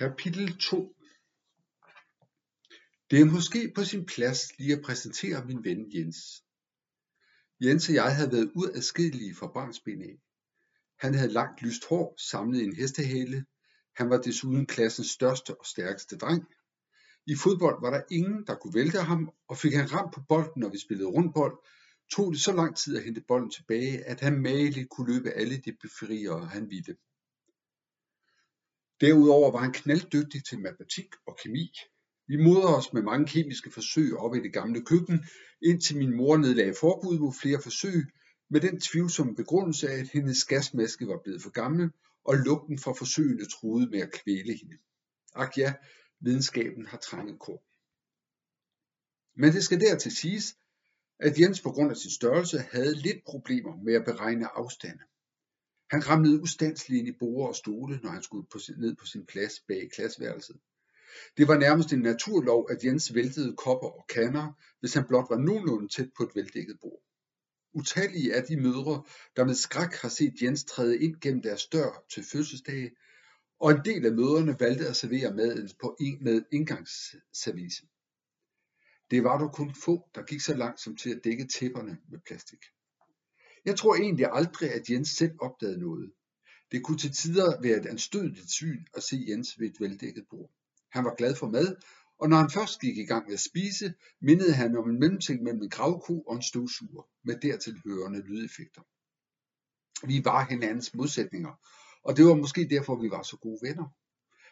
Kapitel 2 Det er måske på sin plads lige at præsentere min ven Jens. Jens og jeg havde været uadskillelige fra barnsben af. Han havde langt lyst hår samlet i en hestehale. Han var desuden klassens største og stærkeste dreng. I fodbold var der ingen, der kunne vælte ham, og fik han ramt på bolden, når vi spillede rundbold, tog det så lang tid at hente bolden tilbage, at han mageligt kunne løbe alle de befriere, han ville. Derudover var han knalddygtig til matematik og kemi. Vi modrede os med mange kemiske forsøg op i det gamle køkken, indtil min mor nedlagde forbud mod flere forsøg, med den tvivlsomme begrundelse af, at hendes gasmaske var blevet for gammel, og lugten fra forsøgene truede med at kvæle hende. Ak ja, videnskaben har trænget kår. Men det skal dertil siges, at Jens på grund af sin størrelse havde lidt problemer med at beregne afstande. Han ramlede ustandsligt ind i borde og stole, når han skulle på sin, ned på sin plads bag klasseværelset. Det var nærmest en naturlov, at Jens væltede kopper og kander, hvis han blot var nogenlunde tæt på et veldækket bord. Utallige er de mødre, der med skræk har set Jens træde ind gennem deres dør til fødselsdage, og en del af møderne valgte at servere maden på en, med indgangsservice. Det var dog kun få, der gik så langt som til at dække tæpperne med plastik. Jeg tror egentlig aldrig, at Jens selv opdagede noget. Det kunne til tider være et anstødeligt syn at se Jens ved et veldækket bord. Han var glad for mad, og når han først gik i gang med at spise, mindede han om en mellemting mellem en gravko og en støvsuger, med dertil hørende lydeffekter. Vi var hinandens modsætninger, og det var måske derfor, vi var så gode venner.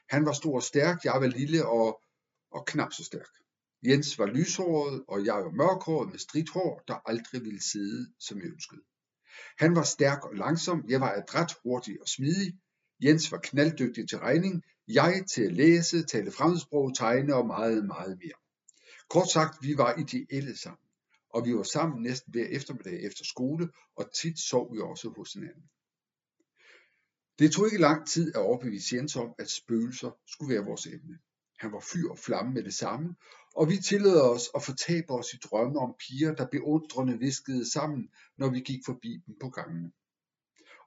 Han var stor og stærk, jeg var lille og, og knap så stærk. Jens var lyshåret, og jeg var mørkhåret med stridt hår, der aldrig ville sidde, som jeg ønskede. Han var stærk og langsom, jeg var adræt, hurtig og smidig. Jens var knalddygtig til regning, jeg til at læse, tale fremmedsprog, tegne og meget, meget mere. Kort sagt, vi var ideelle sammen, og vi var sammen næsten hver eftermiddag efter skole, og tit sov vi også hos hinanden. Det tog ikke lang tid at overbevise Jens om, at spøgelser skulle være vores emne. Han var fyr og flamme med det samme, og vi tillod os at fortabe os i drømme om piger, der beundrende viskede sammen, når vi gik forbi dem på gangen.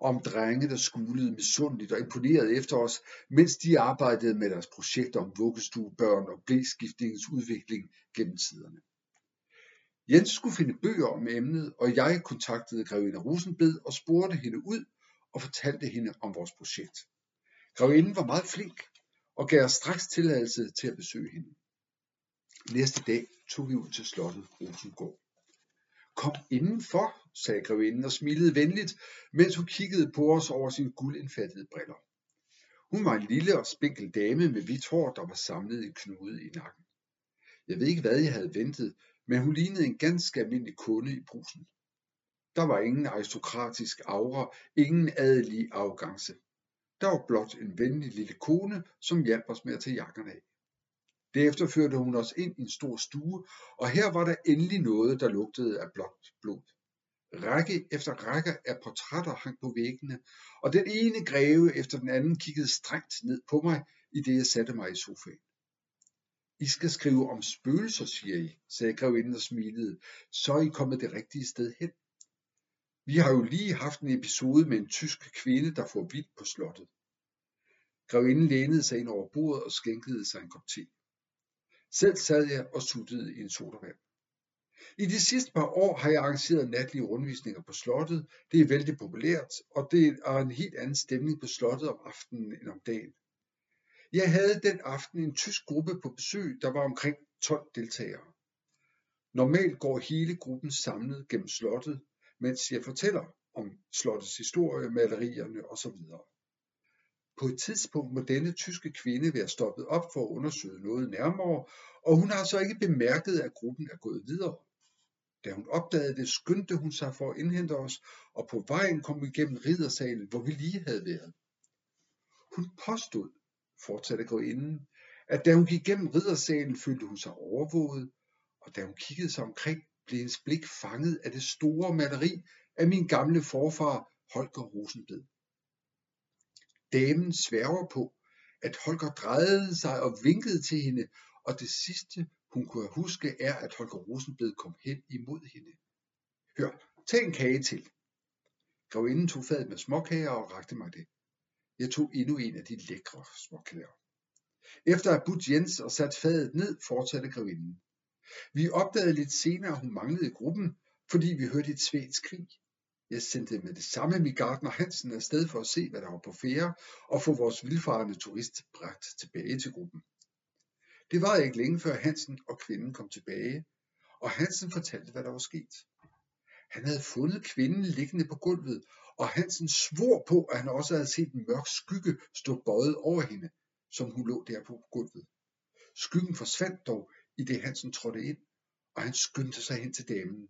Om drenge, der skulede misundeligt og imponeret efter os, mens de arbejdede med deres projekter om vuggestuebørn og blæskiftningens udvikling gennem tiderne. Jens skulle finde bøger om emnet, og jeg kontaktede grevinde Rosenbed og spurgte hende ud og fortalte hende om vores projekt. Grevinden var meget flink og gav os straks tilladelse til at besøge hende. Næste dag tog vi ud til slottet Rosengård. Kom indenfor, sagde grevinden og smilede venligt, mens hun kiggede på os over sine guldindfattede briller. Hun var en lille og spinkel dame med hvidt hår, der var samlet i knude i nakken. Jeg ved ikke, hvad jeg havde ventet, men hun lignede en ganske almindelig kunde i brusen. Der var ingen aristokratisk aura, ingen adelig arrogance. Der var blot en venlig lille kone, som hjalp os med at tage jakkerne af. Derefter førte hun os ind i en stor stue, og her var der endelig noget, der lugtede af blåt blod. Række efter række af portrætter hang på væggene, og den ene greve efter den anden kiggede strengt ned på mig, i det jeg satte mig i sofaen. I skal skrive om spøgelser, siger I, sagde grevinden og smilede, så er I kommet det rigtige sted hen. Vi har jo lige haft en episode med en tysk kvinde, der får vildt på slottet. Grevinden lænede sig ind over bordet og skænkede sig en kop te. Selv sad jeg og suttede i en sodavand. I de sidste par år har jeg arrangeret natlige rundvisninger på slottet. Det er vældig populært, og det er en helt anden stemning på slottet om aftenen end om dagen. Jeg havde den aften en tysk gruppe på besøg, der var omkring 12 deltagere. Normalt går hele gruppen samlet gennem slottet, mens jeg fortæller om slottets historie, malerierne osv. På et tidspunkt må denne tyske kvinde være stoppet op for at undersøge noget nærmere, og hun har så ikke bemærket, at gruppen er gået videre. Da hun opdagede det, skyndte hun sig for at indhente os, og på vejen kom vi igennem riddersalen, hvor vi lige havde været. Hun påstod, fortsatte grevinden, at da hun gik gennem riddersalen, følte hun sig overvåget, og da hun kiggede sig omkring, blev hendes blik fanget af det store maleri af min gamle forfar Holger Rosenbed. Damen sværger på, at Holger drejede sig og vinkede til hende, og det sidste, hun kunne huske, er, at Holger Rosenbed kom hen imod hende. Hør, tag en kage til. Grevinden tog fadet med småkager og rakte mig det. Jeg tog endnu en af de lækre småkager. Efter at have budt Jens og sat fadet ned, fortsatte grevinden. Vi opdagede lidt senere, at hun manglede i gruppen, fordi vi hørte et svensk skrig. Jeg sendte med det samme min Gardner Hansen afsted for at se, hvad der var på fære, og få vores vildfarende turist bragt tilbage til gruppen. Det var ikke længe før Hansen og kvinden kom tilbage, og Hansen fortalte, hvad der var sket. Han havde fundet kvinden liggende på gulvet, og Hansen svor på, at han også havde set en mørk skygge stå bøjet over hende, som hun lå der på gulvet. Skyggen forsvandt dog, i det Hansen trådte ind, og han skyndte sig hen til damen.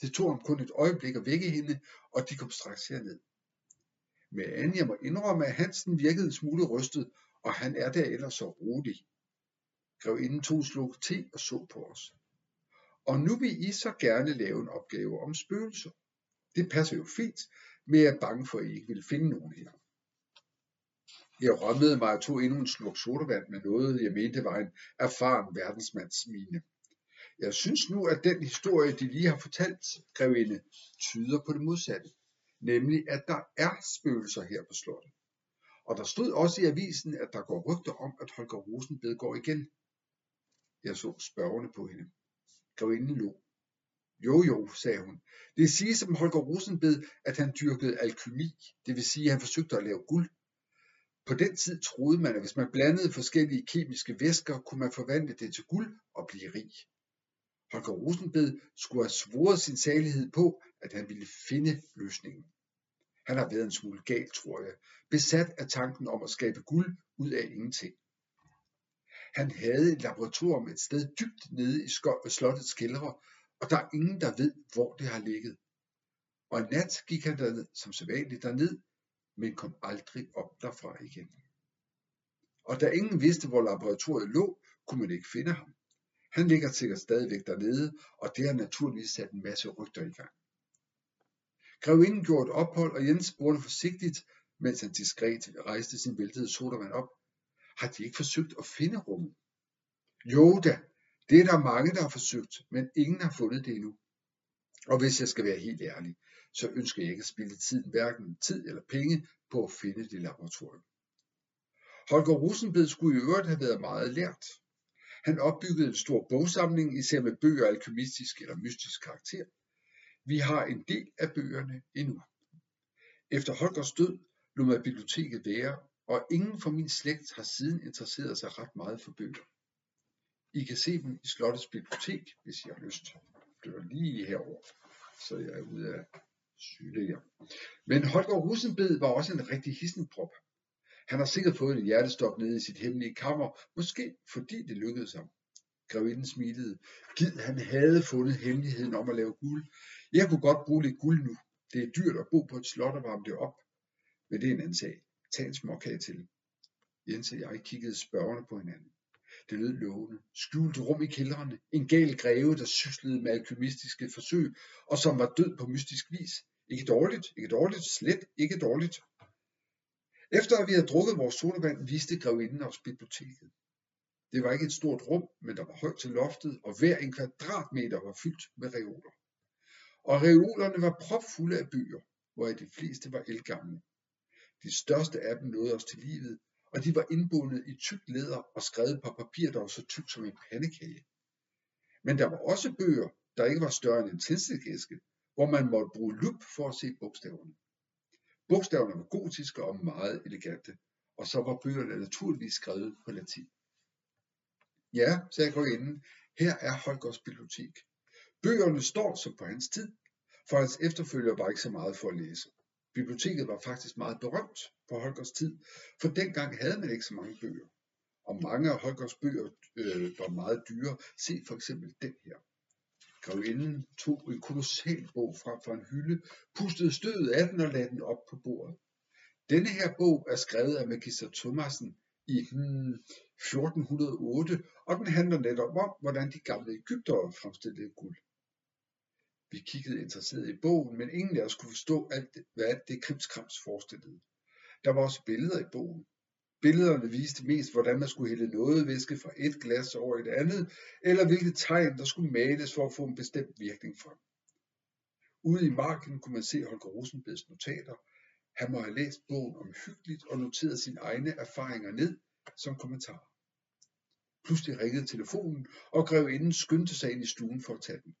Det tog ham kun et øjeblik at vække hende, og de kom straks herned. Men jeg må indrømme, at Hansen virkede en smule rystet, og han er der ellers så rolig. Grevinden tog slog te og så på os. Og nu vil I så gerne lave en opgave om spøgelser. Det passer jo fint, men jeg er bange for, at I ikke vil finde nogen her. Jeg rømmede mig og tog endnu en sluk sodavand med noget, jeg mente var en erfaren verdensmandsmine. Jeg synes nu, at den historie, de lige har fortalt, grevinde, tyder på det modsatte. Nemlig, at der er spøgelser her på slottet. Og der stod også i avisen, at der går rygter om, at Holger Rosenbed går igen. Jeg så spørgende på hende. Grevinden lå. Jo, jo, sagde hun. Det siges om Holger Rosenbed, at han dyrkede alkymi, det vil sige, at han forsøgte at lave guld. På den tid troede man, at hvis man blandede forskellige kemiske væsker, kunne man forvandle det til guld og blive rig. Holger Rosenbed skulle have svoret sin salighed på, at han ville finde løsningen. Han har været en smule gal, tror jeg, besat af tanken om at skabe guld ud af ingenting. Han havde et laboratorium et sted dybt nede i slottets kældre, og der er ingen, der ved, hvor det har ligget. Og en nat gik han derned, som sædvanligt derned, men kom aldrig op derfra igen. Og da ingen vidste, hvor laboratoriet lå, kunne man ikke finde ham. Han ligger sikkert stadigvæk dernede, og det har naturligvis sat en masse rygter i gang. Grevinden gjorde et ophold, og Jens spurgte forsigtigt, mens han diskret rejste sin væltede sodavand op. Har de ikke forsøgt at finde rummet? Jo da, det er der mange, der har forsøgt, men ingen har fundet det endnu. Og hvis jeg skal være helt ærlig, så ønsker jeg ikke at spille tiden, hverken tid eller penge, på at finde det laboratorium. Holger Rosenbed skulle i øvrigt have været meget lært. Han opbyggede en stor bogsamling, især med bøger af alkymistisk eller mystisk karakter. Vi har en del af bøgerne endnu. Efter Holgers død lod man biblioteket være, og ingen fra min slægt har siden interesseret sig ret meget for bøger. I kan se dem i Slottets bibliotek, hvis I har lyst. Det var lige herover, så jeg er ude af syne. Men Holger Rosenbed var også en rigtig hissenprop. Han har sikkert fået en hjertestop nede i sit hemmelige kammer, måske fordi det lykkedes ham. Grevinden smilede. Gid han havde fundet hemmeligheden om at lave guld. Jeg kunne godt bruge lidt guld nu. Det er dyrt at bo på et slot og varme det op. Men det er en anden sag. Tag en småkage til. Jens og jeg kiggede spørgende på hinanden. Det lød lovende. Skjult rum i kældrene. En gal greve, der syslede med alkymistiske forsøg, og som var død på mystisk vis. Ikke dårligt, ikke dårligt, slet ikke dårligt. Efter at vi havde drukket vores sodavand, viste grevinden os biblioteket. Det var ikke et stort rum, men der var højt til loftet, og hver en kvadratmeter var fyldt med reoler. Og reolerne var propfulde af bøger, hvoraf de fleste var elgamle. De største af dem nåede os til livet, og de var indbundet i tykt læder og skrevet på papir, der var så tykt som en pandekage. Men der var også bøger, der ikke var større end en tændstikæske, hvor man måtte bruge lup for at se bogstaverne. Bogstaverne var gotiske og meget elegante, og så var bøgerne naturligvis skrevet på latin. Ja, sagde grevinden, her er Holgers bibliotek. Bøgerne står som på hans tid, for hans efterfølger var ikke så meget for at læse. Biblioteket var faktisk meget berømt på Holgers tid, for dengang havde man ikke så mange bøger. Og mange af Holgers bøger øh, var meget dyre. Se for eksempel den her. Grevinden tog en kolossal bog frem fra en hylde, pustede stødet af den og lagde den op på bordet. Denne her bog er skrevet af Magister Thomasen i hmm, 1408, og den handler netop om, hvordan de gamle Ægyptere fremstillede guld. Vi kiggede interesseret i bogen, men ingen af os kunne forstå, alt hvad det krimskrams forestillede. Der var også billeder i bogen. Billederne viste mest, hvordan man skulle hælde noget væske fra et glas over et andet, eller hvilke tegn, der skulle males for at få en bestemt virkning frem. Ude i marken kunne man se Holger Rosenbeds notater. Han må have læst bogen omhyggeligt og noteret sine egne erfaringer ned, som kommentar. Pludselig ringede telefonen, og grevinden skyndte sig ind i stuen for at tage den.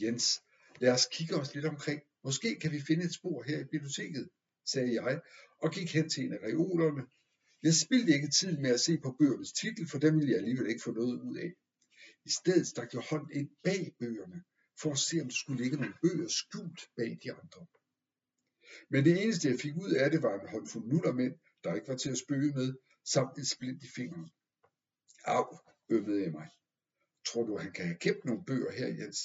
Jens, lad os kigge os lidt omkring. Måske kan vi finde et spor her i biblioteket, sagde jeg, og gik hen til en af reolerne. Jeg spildte ikke tid med at se på bøgernes titel, for dem ville jeg alligevel ikke få noget ud af. I stedet stak jeg hånden ind bag bøgerne, for at se om der skulle ligge nogle bøger skjult bag de andre. Men det eneste jeg fik ud af det var en håndfuld nullermænd, der ikke var til at spøge med, samt et splint i fingeren. Au, ømmede jeg mig. Tror du, han kan have gemt nogle bøger her, Jens?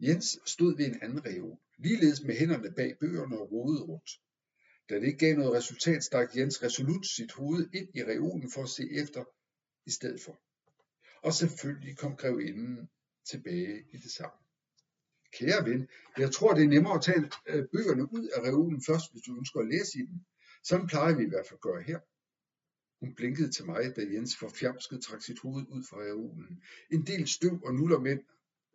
Jens stod ved en anden reol, ligeledes med hænderne bag bøgerne og rodede rundt. Da det ikke gav noget resultat, stak Jens resolut sit hoved ind i reolen for at se efter i stedet for. Og selvfølgelig kom grevinden tilbage i det samme. Kære ven, jeg tror, det er nemmere at tage øh, bøgerne ud af reolen først, hvis du ønsker at læse i dem. Sådan plejer vi i hvert fald at gøre her. Hun blinkede til mig, da Jens forfjamsket trak sit hoved ud fra reolen. En del støv og nullermænd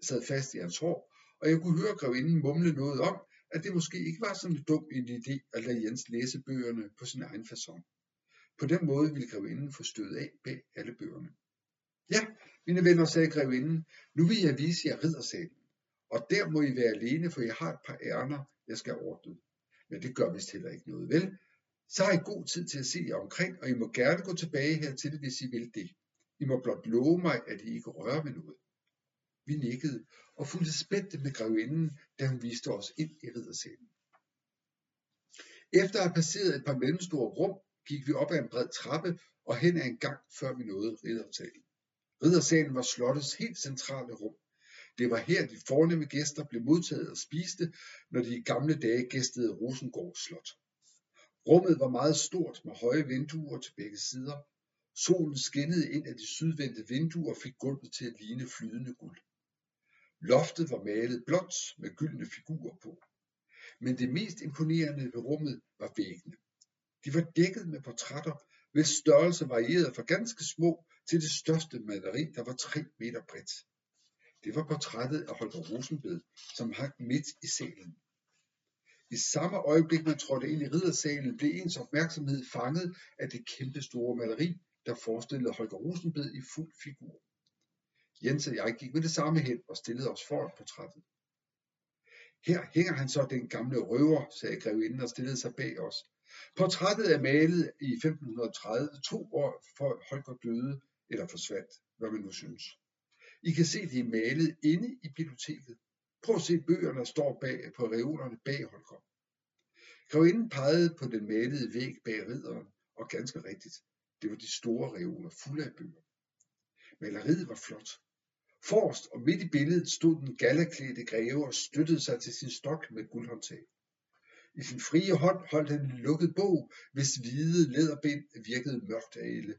sad fast i hans hår, og jeg kunne høre grevinden mumle noget om, at det måske ikke var sådan en dum en idé at lade Jens læse bøgerne på sin egen façon. På den måde ville grevinden få stødet af bag alle bøgerne. Ja, mine venner, sagde grevinden, nu vil jeg vise jer riddersalen, og der må I være alene, for jeg har et par ærner, jeg skal ordne. Men det gør vist heller ikke noget, vel? Så har I god tid til at se jer omkring, og I må gerne gå tilbage hertil, hvis I vil det. I må blot love mig, at I ikke rører ved noget. Vi nikkede og fulgte spændte med grevinden, da hun viste os ind i riddersalen. Efter at have passeret et par mellemstore rum, gik vi op ad en bred trappe og hen ad en gang, før vi nåede riddersalen. Riddersalen var slottets helt centrale rum. Det var her de fornemme gæster blev modtaget og spiste, når de i gamle dage gæstede Rosengård Slot. Rummet var meget stort med høje vinduer til begge sider. Solen skinnede ind af de sydvendte vinduer og fik gulvet til at ligne flydende guld. Loftet var malet blåt med gyldne figurer på. Men det mest imponerende ved rummet var væggene. De var dækket med portrætter, hvis størrelse varierede fra ganske små til det største maleri, der var 3 meter bredt. Det var portrættet af Holger Rosenbed, som hang midt i salen. I samme øjeblik man trådte ind i riddersalen, blev ens opmærksomhed fanget af det kæmpe store maleri, der forestillede Holger Rosenbed i fuld figur. Jens og jeg gik med det samme hen og stillede os foran portrættet. Her hænger han så den gamle røver, sagde grevinden og stillede sig bag os. Portrættet er malet i 1530, to år før Holger døde eller forsvandt, hvad man nu synes. I kan se, det er malet inde i biblioteket. Prøv at se bøgerne, der står bag på reolerne bag Holger. Grevinden pegede på den malede væg bag ridderen, og ganske rigtigt, det var de store reoler fulde af bøger. Maleriet var flot. Forrest og midt i billedet stod den gallaklædte greve og støttede sig til sin stok med guldhåndtag. I sin frie hånd holdt han en lukket bog, hvis hvide læderbind virkede mørkt ale.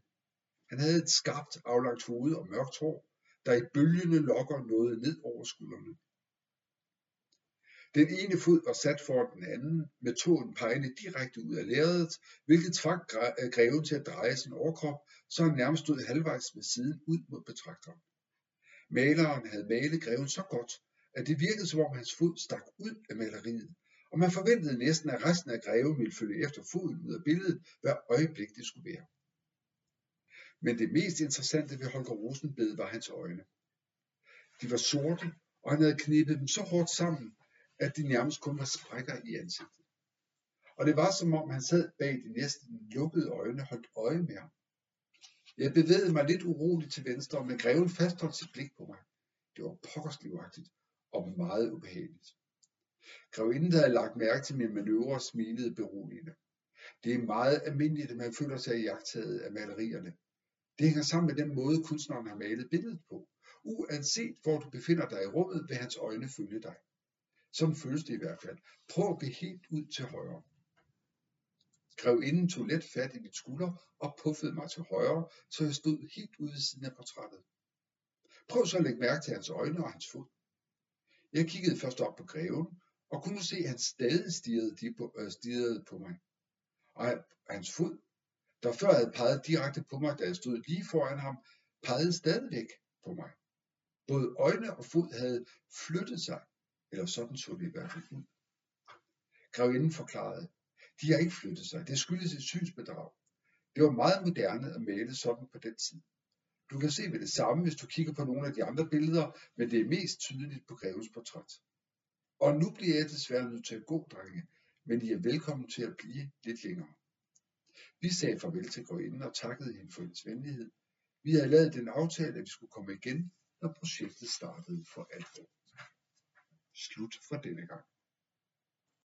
Han havde et skarpt aflagt hoved og mørkt hår, der i bølgende lokker nåede ned over skuldrene. Den ene fod var sat foran den anden, med tåen pegende direkte ud af lærredet, hvilket tvang øh, greven til at dreje sin overkrop, så han nærmest stod halvvejs med siden ud mod betragteren. Maleren havde malet greven så godt, at det virkede som om hans fod stak ud af maleriet, og man forventede næsten, at resten af greven ville følge efter foden ud af billedet, hver øjeblik det skulle være. Men det mest interessante ved Holger Rosenbed var hans øjne. De var sorte, og han havde knippet dem så hårdt sammen, at de nærmest kun var sprækker i ansigtet. Og det var som om han sad bag de næsten lukkede øjne holdt øje med ham. Jeg bevægede mig lidt uroligt til venstre, men greven fastholdt sit blik på mig. Det var pokkerslivagtigt og meget ubehageligt. Grevinden havde lagt mærke til min manøvre og smilede beroligende. Det er meget almindeligt, at man føler sig jagtaget af malerierne. Det hænger sammen med den måde, kunstneren har malet billedet på. Uanset hvor du befinder dig i rummet, vil hans øjne følge dig. Sådan føles det i hvert fald. Prøv at gå helt ud til højre. Grevinden tog let fat i mit skulder og puffede mig til højre, så jeg stod helt ude ved siden af portrættet. Prøv så at lægge mærke til hans øjne og hans fod. Jeg kiggede først op på greven, og kunne se, at han stadig stirrede, på, øh, stirrede på mig. Og hans fod, der før havde peget direkte på mig, da jeg stod lige foran ham, pegede stadigvæk på mig. Både øjne og fod havde flyttet sig, eller sådan så det i hvert fald ud. Grevinden forklarede, de har ikke flyttet sig, det skyldes et synsbedrag. Det var meget moderne at male sådan på den tid. Du kan se ved det samme, hvis du kigger på nogle af de andre billeder, men det er mest tydeligt på grevens portræt. Og nu bliver jeg desværre nødt til at gå, drenge, men I er velkommen til at blive lidt længere. Vi sagde farvel til grevinden og takkede hende for hendes venlighed. Vi havde lavet den aftale, at vi skulle komme igen, når projektet startede for alvor. Slut for denne gang.